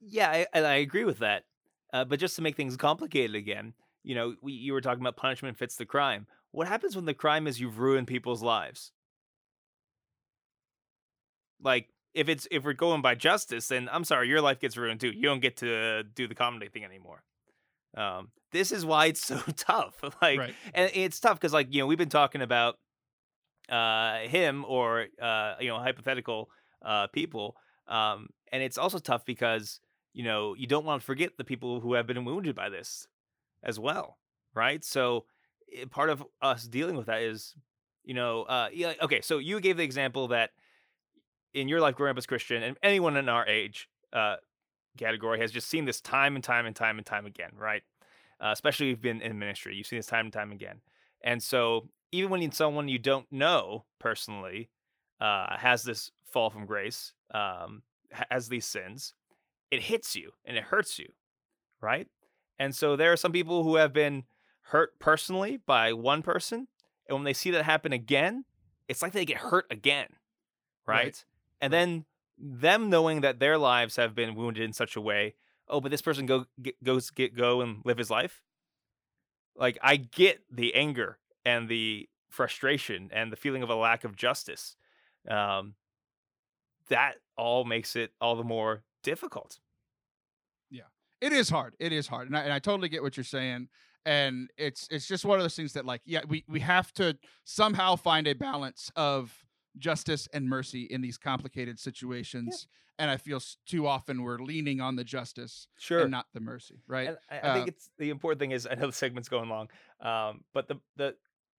Yeah, I, and I agree with that. Uh, but just to make things complicated again, you know, we, you were talking about punishment fits the crime. What happens when the crime is you've ruined people's lives? Like, if it's if we're going by justice, then I'm sorry, your life gets ruined too. You don't get to do the comedy thing anymore. Um, this is why it's so tough. Like,
right
and it's tough because like you know we've been talking about uh him or uh you know hypothetical uh, people. Um, and it's also tough because you know you don't want to forget the people who have been wounded by this as well, right? So eh, part of us dealing with that is, you know, uh, yeah, okay. So you gave the example that in your life growing up as Christian, and anyone in our age uh, category has just seen this time and time and time and time again, right? Uh, especially if you've been in ministry, you've seen this time and time again. And so even when someone you don't know personally uh, has this fall from grace, um, has these sins, it hits you and it hurts you, right? And so there are some people who have been hurt personally by one person, and when they see that happen again, it's like they get hurt again, right?
Right.
And then them knowing that their lives have been wounded in such a way, oh, but this person go get, goes get go and live his life. Like I get the anger and the frustration and the feeling of a lack of justice. Um, that all makes it all the more difficult.
Yeah, it is hard. It is hard, and I, and I totally get what you're saying. And it's it's just one of those things that like yeah we we have to somehow find a balance of justice and mercy in these complicated situations. And I feel too often we're leaning on the justice
Sure.
and not the mercy, right?
I, I think
Uh,
it's the important thing is I know the segment's going long, um, but the the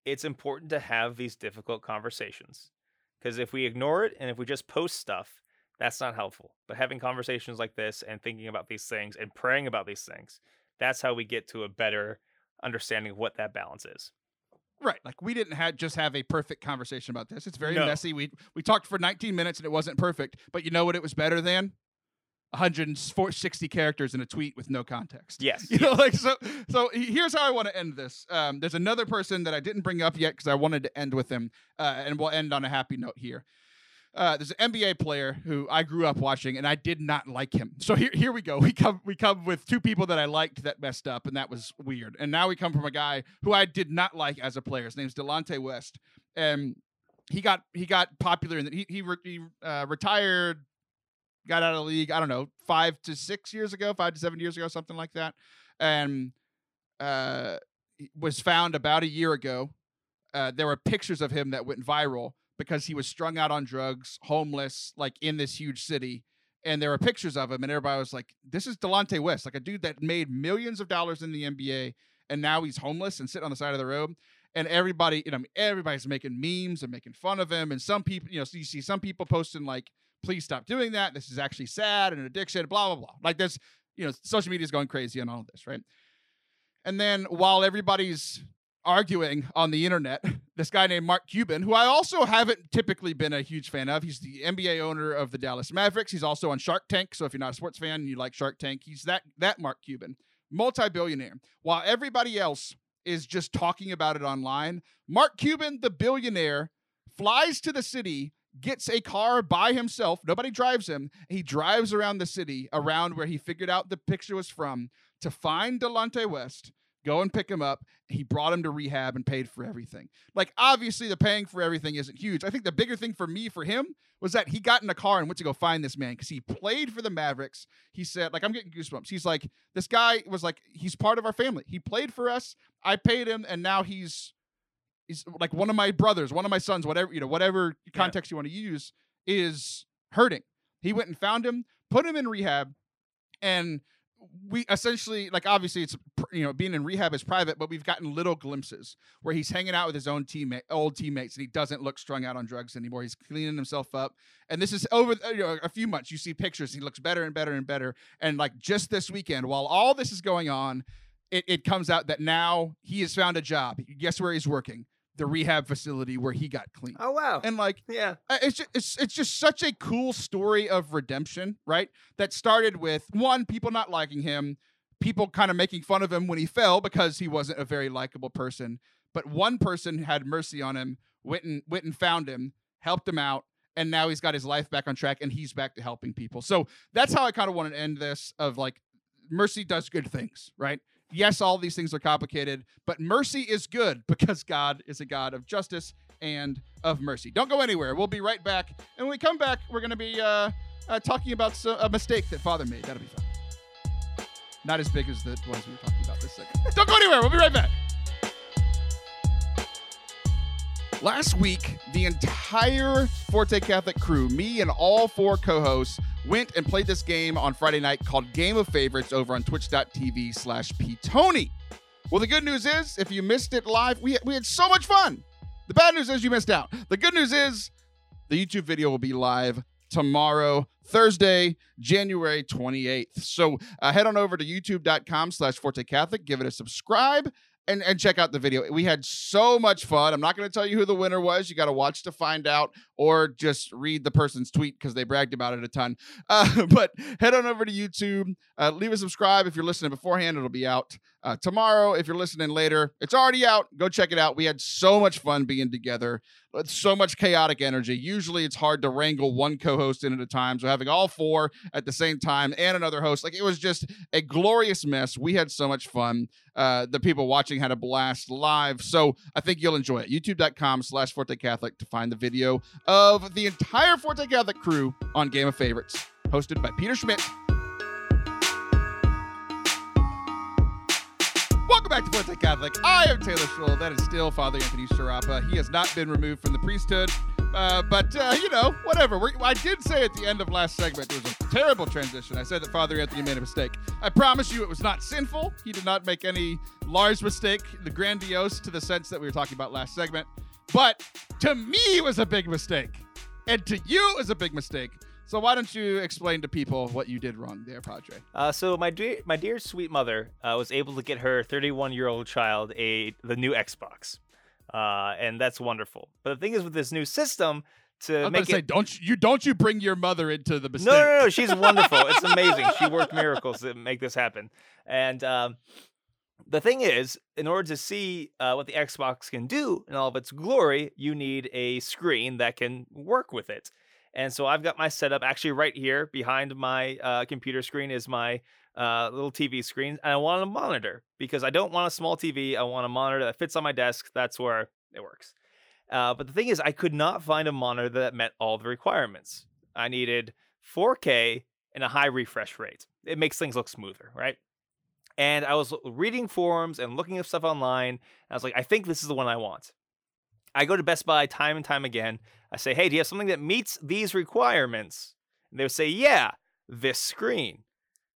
it's important to have these difficult conversations because if we ignore it and if we just post stuff, that's not helpful. But having conversations like this and thinking about these things and praying about these things, that's how we get to a better understanding of what that balance is.
Right. Like we didn't have just have a perfect conversation about this. It's very
No.
messy. We we talked for 19 minutes and it wasn't perfect, but you know what it was better than? 160 characters in a tweet with no context.
Yes.
You know, like so. So here's how I want to end this. Um, there's another person that I didn't bring up yet because I wanted to end with him, uh, and we'll end on a happy note here. Uh, there's an NBA player who I grew up watching, and I did not like him. So here, here we go. We come, we come with two people that I liked that messed up, and that was weird. And now we come from a guy who I did not like as a player. His name's Delonte West, and he got he got popular, and he he, re, he uh, retired, got out of the league. I don't know, five to six years ago, five to seven years ago, something like that, and uh, was found about a year ago. Uh, there were pictures of him that went viral because he was strung out on drugs, homeless, like in this huge city. And there were pictures of him, and everybody was like, "This is Delonte West, like a dude that made millions of dollars in the NBA, and now he's homeless and sitting on the side of the road." And everybody, you know, everybody's making memes and making fun of him. And some people, you know, so you see some people posting like, "Please stop doing that. This is actually sad and an addiction." Blah blah blah. Like this, you know, social media is going crazy on all of this, right? And then while everybody's arguing on the internet, this guy named Mark Cuban, who I also haven't typically been a huge fan of. He's the NBA owner of the Dallas Mavericks. He's also on Shark Tank. So if you're not a sports fan and you like Shark Tank, he's that that Mark Cuban, multi-billionaire. While everybody else is just talking about it online, Mark Cuban, the billionaire, flies to the city, gets a car by himself. Nobody drives him. He drives around the city, around where he figured out the picture was from, to find Delonte West, go and pick him up. He brought him to rehab and paid for everything. Like, obviously, the paying for everything isn't huge. I think the bigger thing for me, for him, was that he got in a car and went to go find this man because he played for the Mavericks. He said, like, I'm getting goosebumps. He's like, this guy was like, he's part of our family. He played for us. I paid him, and now he's he's like one of my brothers, one of my sons, whatever, you know, whatever context you want to use, is hurting. He went and found him, put him in rehab, and we essentially like obviously it's you know being in rehab is private but we've gotten little glimpses where he's hanging out with his own teammate old teammates and he doesn't look strung out on drugs anymore. He's cleaning himself up and this is over uh, you know, a few months. You see pictures he looks better and better and better and like just this weekend while all this is going on it, it comes out that now he has found a job. Guess where he's working the rehab facility where he got clean
Oh wow.
and like
yeah.
it's just, it's it's just such a cool story of redemption, right? That started with one people not liking him, people kind of making fun of him when he fell because he wasn't a very likable person. But one person had mercy on him, went and went and found him, helped him out, and now he's got his life back on track and he's back to helping people. So that's how I kind of want to end this of like mercy does good things, right? Yes, all these things are complicated, but mercy is good because God is a God of justice and of mercy. Don't go anywhere. We'll be right back. And when we come back, we're going to be uh, uh, talking about so, a mistake that Father made. That'll be fun. Not as big as the ones we were talking about this second. Don't go anywhere. We'll be right back. Last week, the entire Forte Catholic crew, me and all four co-hosts, went and played this game on Friday night called Game of Favorites over on twitch.tv slash ptony. Well, the good news is, if you missed it live, we, we had so much fun. The bad news is you missed out. The good news is the YouTube video will be live tomorrow, Thursday, January 28th. So uh, head on over to youtube.com slash Forte Catholic, give it a subscribe, and, and check out the video. We had so much fun. I'm not going to tell you who the winner was. You got to watch to find out, or just read the person's tweet because they bragged about it a ton. Uh, but head on over to YouTube, uh, leave a subscribe. If you're listening beforehand, it'll be out uh, tomorrow. If you're listening later, it's already out. Go check it out. We had so much fun being together. So much chaotic energy. Usually, it's hard to wrangle one co-host in at a time. So having all four at the same time and another host, like it was just a glorious mess. We had so much fun. Uh, the people watching had a blast live. So I think you'll enjoy it. YouTube.com slash Forte Catholic to find the video of the entire Forte Catholic crew on Game of Favorites, hosted by Peter Schmidt. Welcome back to Forte Catholic. I am Taylor Schroll. That is still Father Anthony Sciarappa. He has not been removed from the priesthood. Uh, but, uh, you know, whatever. We're, I did say at the end of last segment, there was a terrible transition. I said that Father Anthony made a mistake. I promise you it was not sinful. He did not make any large mistake, the grandiose to the sense that we were talking about last segment. But to me, it was a big mistake. And to you, it was a big mistake. So why don't you explain to people what you did wrong there, Padre?
Uh, so my dear, my dear sweet mother uh, was able to get her 31 year old child a the new Xbox, uh, and that's wonderful. But the thing is, with this new system, to make
to say,
it
don't you don't you bring your mother into the mistake?
no, no, no, she's wonderful. it's amazing. She worked miracles to make this happen. And um, the thing is, in order to see uh, what the Xbox can do in all of its glory, you need a screen that can work with it. And so I've got my setup actually right here behind my uh, computer screen is my uh, little TV screen, and I want a monitor because I don't want a small TV. I want a monitor that fits on my desk. That's where it works. Uh, but the thing is, I could not find a monitor that met all the requirements. I needed 4K and a high refresh rate. It makes things look smoother, right? And I was reading forums and looking up stuff online. I was like, I think this is the one I want. I go to Best Buy time and time again. I say, hey, do you have something that meets these requirements? And they would say, yeah, this screen.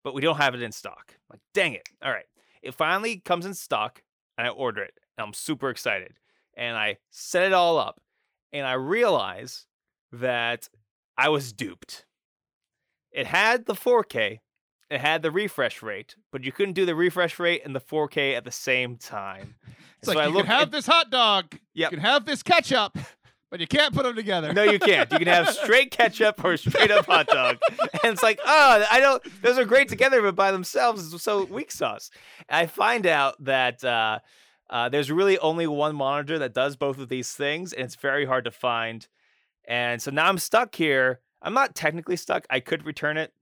But we don't have it in stock. I'm like, dang it. All right. It finally comes in stock and I order it. And I'm super excited. And I set it all up. And I realize that I was duped. It had the 4K, it had the refresh rate, but you couldn't do the refresh rate and the 4K at the same time.
It's like you can have this hot dog,
Yep.
you can have this ketchup, but you can't put them together.
No, you can't. You can have straight ketchup or straight up hot dog. And it's like, oh, I don't, those are great together, but by themselves, it's so weak sauce. And I find out that uh, uh, there's really only one monitor that does both of these things, and it's very hard to find. And so now I'm stuck here. I'm not technically stuck. I could return it,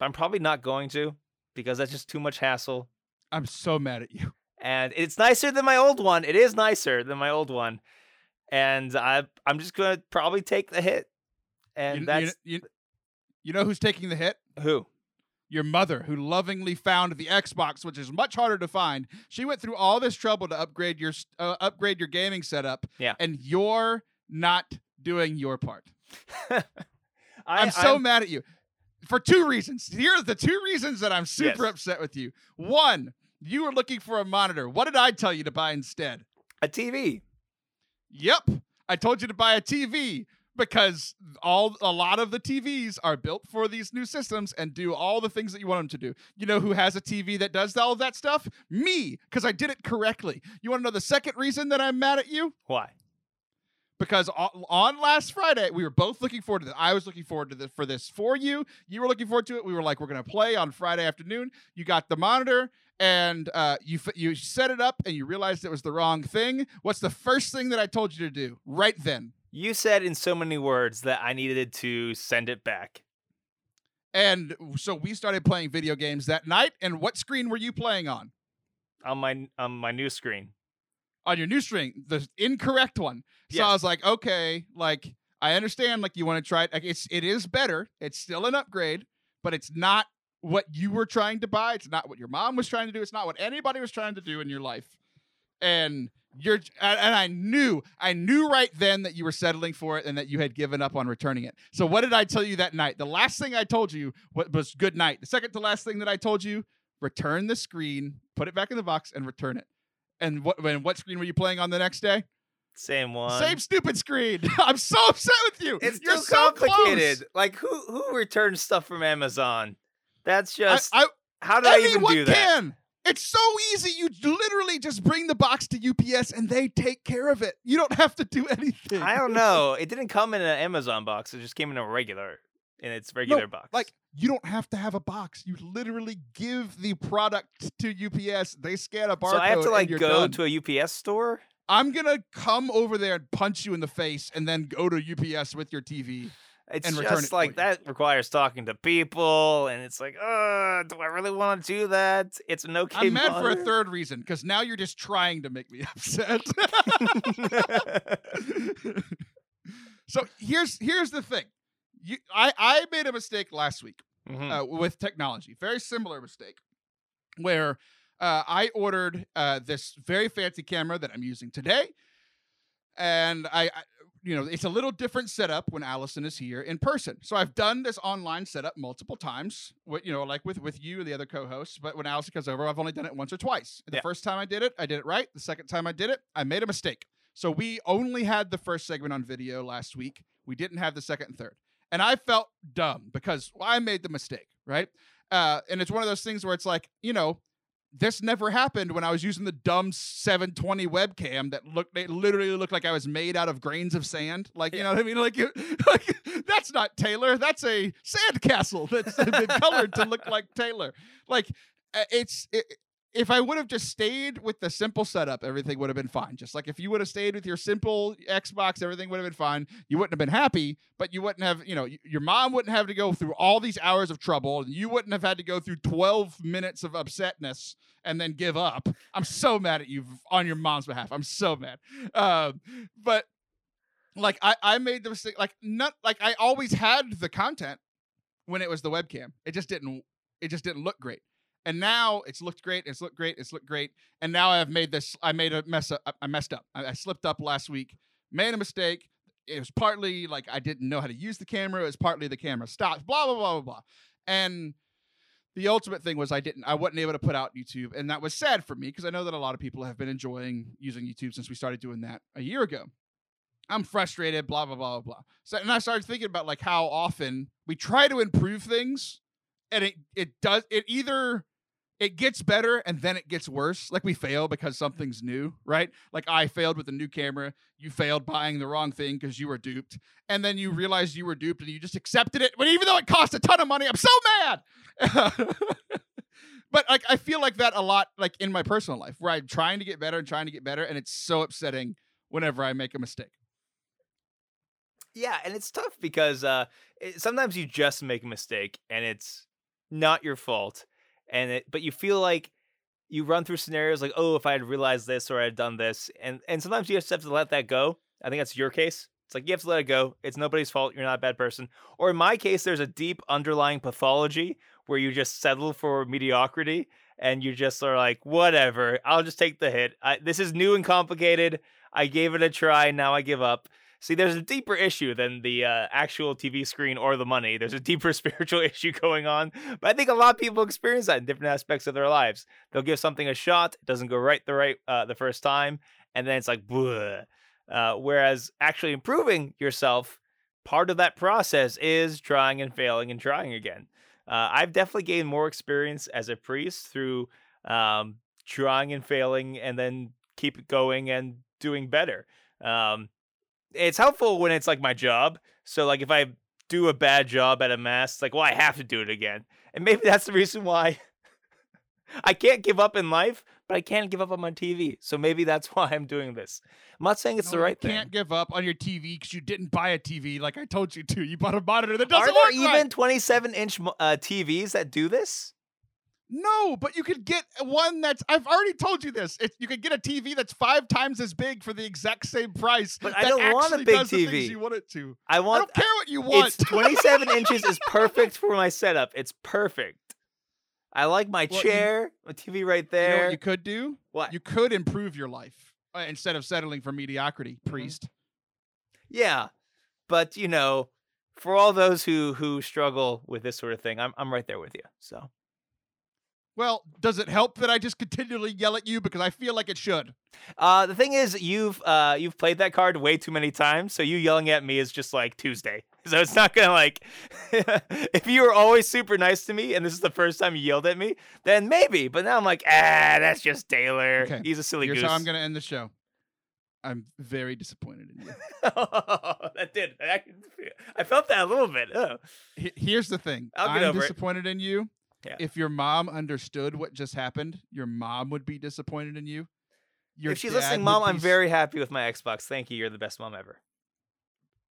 but I'm probably not going to because that's just too much hassle.
I'm so mad at you.
And it's nicer than my old one. It is nicer than my old one. And I, I'm just going to probably take the hit. And
You, you,
that's
you, you know who's taking the hit?
who?
Your mother, who lovingly found the Xbox, which is much harder to find. She went through all this trouble to upgrade your uh, upgrade your gaming setup.
Yeah.
and you're not doing your part.
I,
I'm so
I'm-
mad at you for two reasons. Here are the two reasons that I'm super
Yes.
upset with you. One, you were looking for a monitor. What did I tell you to buy instead?
a TV.
Yep, I told you to buy a TV because all a lot of the TVs are built for these new systems and do all the things that you want them to do. You know who has a TV that does all of that stuff? Me, because I did it correctly. You want to know the second reason that I'm mad at you?
Why?
Because on, last Friday we were both looking forward to this. I was looking forward to this for this for you. You were looking forward to it. We were like, we're gonna play on Friday afternoon. You got the monitor and uh, you f- you set it up and you realized it was the wrong thing. What's the first thing that I told you to do right then?
You said in so many words that I needed to send it back.
And so we started playing video games that night. And what screen were you playing on?
on my on my new screen.
On your new screen, the incorrect one. So I was like, okay, like I understand, like you want to try it. Like, it's it is better. It's still an upgrade, but it's not what you were trying to buy. It's not what your mom was trying to do. It's not what anybody was trying to do in your life. And You're and and I knew, I knew right then that you were settling for it and that you had given up on returning it. So what did I tell you that night? The last thing I told you was good night. The second to last thing that I told you, return the screen, put it back in the box, and return it. And what when what screen were you playing on the next day?
Same one.
Same stupid screen. I'm so upset with you.
It's
You're
too
so
complicated.
close.
Like who who returns stuff from Amazon? That's just
I,
how did I even
anyone
do that?
can. It's so easy. You literally just bring the box to UPS and they take care of it. You don't have to do anything.
I don't know. It didn't come in an Amazon box. It just came in a regular in its regular box.
Like you don't have to have a box. You literally give the product to UPS. They scan a barcode.
so I have to like go
done.
to a UPS store.
I'm gonna come over there and punch you in the face, and then go to UPS with your TV.
It's
and it
just like that requires talking to people, and it's like, uh, do I really want to do that? It's an okay.
I'm mad for a third reason because now you're just trying to make me upset. so here's here's the thing. You, I I made a mistake last week
Mhm.
uh, with technology. Very similar mistake, where uh, I ordered uh, this very fancy camera that I'm using today, and I, I, you know, it's a little different setup when Allison is here in person. So I've done this online setup multiple times, with, you know, like with with you and the other co-hosts. But when Allison comes over, I've only done it once or twice. The
Yeah.
first time I did it, I did it right. The second time I did it, I made a mistake. So we only had the first segment on video last week. We didn't have the second and third. And I felt dumb because I made the mistake, right? Uh, and it's one of those things where it's like, you know, this never happened when I was using the dumb 720 webcam that looked, it literally looked like I was made out of grains of sand. Like, you know what I mean? Like, like that's not Taylor. That's a sandcastle that's been colored to look like Taylor. Like, uh, it's, it, if I would have just stayed with the simple setup, everything would have been fine. Just like if you would have stayed with your simple Xbox, everything would have been fine. You wouldn't have been happy, but you wouldn't have, you know, your mom wouldn't have to go through all these hours of trouble, and you wouldn't have had to go through 12 minutes of upsetness and then give up. I'm so mad at you on your mom's behalf. I'm so mad. Um, but like I, I made the mistake. Like not like I always had the content when it was the webcam. It just didn't. It just didn't look great. And now it's looked great. It's looked great. It's looked great. And now I've made this. I made a mess up. I messed up. I, I slipped up last week. Made a mistake. It was partly like I didn't know how to use the camera. It was partly the camera stopped. Blah blah blah blah blah. And the ultimate thing was I didn't. I wasn't able to put out YouTube, and that was sad for me because I know that a lot of people have been enjoying using YouTube since we started doing that a year ago. I'm frustrated. Blah blah blah blah blah. So and I started thinking about like how often we try to improve things, and it it does it either it gets better and then it gets worse. Like we fail because something's new, right? Like I failed with the new camera. You failed buying the wrong thing because you were duped. And then you realized you were duped and you just accepted it. But even though it cost a ton of money, I'm so mad. but like I feel like that a lot, like in my personal life, where I'm trying to get better and trying to get better, and it's so upsetting whenever I make a mistake.
Yeah, and it's tough because uh, it, sometimes you just make a mistake and it's not your fault, and it, but you feel like you run through scenarios like, oh, if I had realized this or I had done this, and and sometimes you just have to let that go. I think that's your case. It's like you have to let it go. It's nobody's fault. You're not a bad person. Or in my case, there's a deep underlying pathology where you just settle for mediocrity and you just are like, whatever. I'll just take the hit. I, this is new and complicated. I gave it a try. Now I give up. See, there's a deeper issue than the uh, actual TV screen or the money. There's a deeper spiritual issue going on. But I think a lot of people experience that in different aspects of their lives. They'll give something a shot, it doesn't go right the right uh, the first time, and then it's like, Bleh. Uh, whereas actually improving yourself, part of that process is trying and failing and trying again. Uh, I've definitely gained more experience as a priest through um, trying and failing, and then keep going and doing better. Um, it's helpful when it's like my job. So like if I do a bad job at a mass, it's like, well, I have to do it again. And maybe that's the reason why I can't give up in life, but I can't give up on my TV. So maybe that's why I'm doing this. I'm not saying it's the right
you
thing.
can't give up on your TV because you didn't buy a TV like I told you to. You bought a monitor that doesn't work.
Are there even
right.
27 inch uh, TVs that do this?
No, but you could get one that's. I've already told you this. It, you could get a TV that's five times as big for the exact same price.
But I don't want a big TV.
You want it to.
I
I
want.
don't care what you want.
It's 27 inches is perfect for my setup. It's perfect. I like my
Well, you-
chair, my TV right
You know
there.
what you could do?
What?
You could improve your life. uh, instead of settling for mediocrity,
Mm-hmm.
priest.
Yeah, but you know, for all those who who struggle with this sort of thing, I'm I'm right there with you. So
Well, does it help that I just continually yell at you because I feel like it should?
uh, the thing is, you've uh you've played that card way too many times, so you yelling at me is just like Tuesday. So it's not gonna like if you were always super nice to me and this is the first time you yelled at me, then maybe. But now I'm like, ah, that's just Taylor.
Okay,
He's a silly
Here's
goose.
how I'm going to end the show. I'm very disappointed in you.
that did. I, I felt that a little bit. Oh.
Here's the thing.
Get
I'm
over it.
disappointed in you.
Yeah.
If your mom understood what just happened, your mom would be disappointed in you. Your
if she's listening, mom, I'm very happy with my Xbox. Thank you. You're the best mom ever.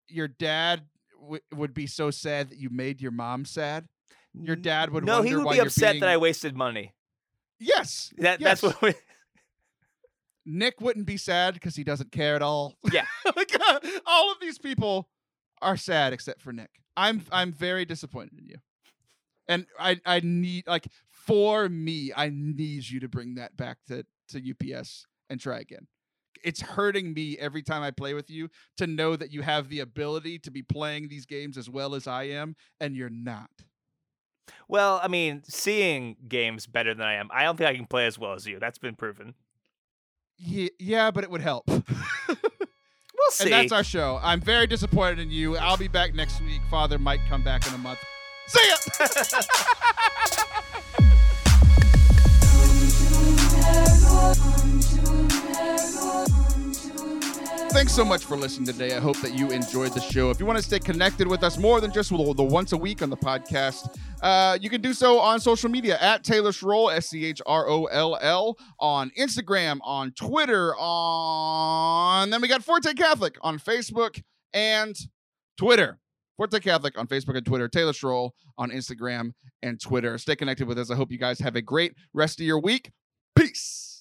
Your dad w- would be so sad that you made your mom sad. Your dad would
No, he would be upset
being-
that I wasted money.
Yes.
That
yes.
that's what. We,
Nick wouldn't be sad because he doesn't care at all.
Yeah.
like uh, all of these people are sad except for Nick. I'm I'm very disappointed in you. And I I need like for me, I need you to bring that back to to UPS and try again. It's hurting me every time I play with you to know that you have the ability to be playing these games as well as I am and you're not.
well, I mean, seeing games better than I am. I don't think I can play as well as you. That's been proven.
Yeah, yeah, but it would help.
We'll see.
And that's our show. I'm very disappointed in you. I'll be back next week. Father might come back in a month. Thanks so much for listening today. I hope that you enjoyed the show. If you want to stay connected with us more than just the the once a week on the podcast, uh, you can do so on social media at Taylor Schroll, S C H R O L L, on Instagram, on Twitter, on. Then we got Forte Catholic on Facebook and Twitter. Forte Catholic on Facebook and Twitter. Taylor Schroll on Instagram and Twitter. Stay connected with us. I hope you guys have a great rest of your week. Peace.